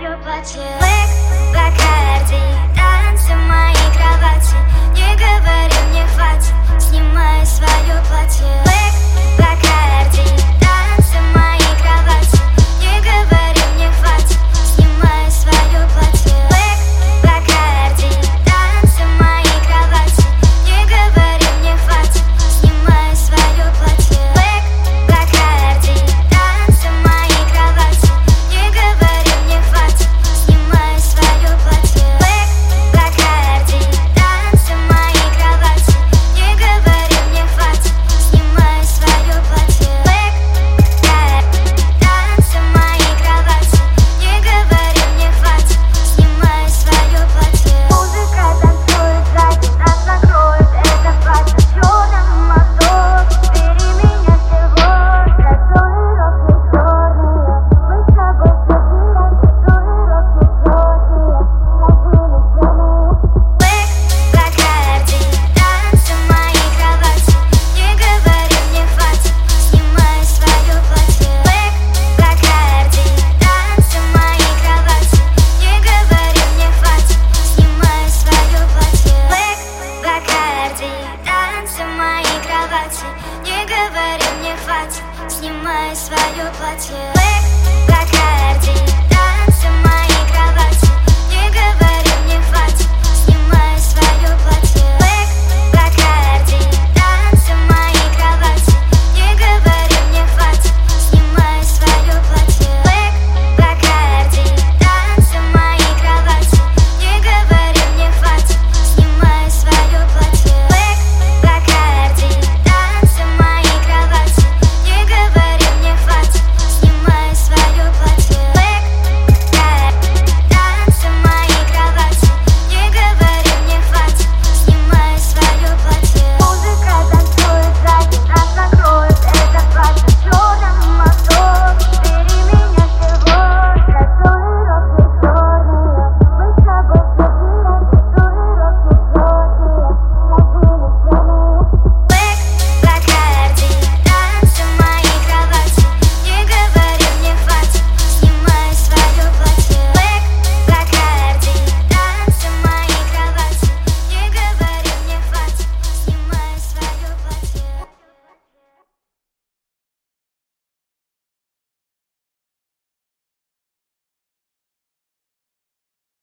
your butt. Не говори, мне хватит Снимай свое платье. Бакарди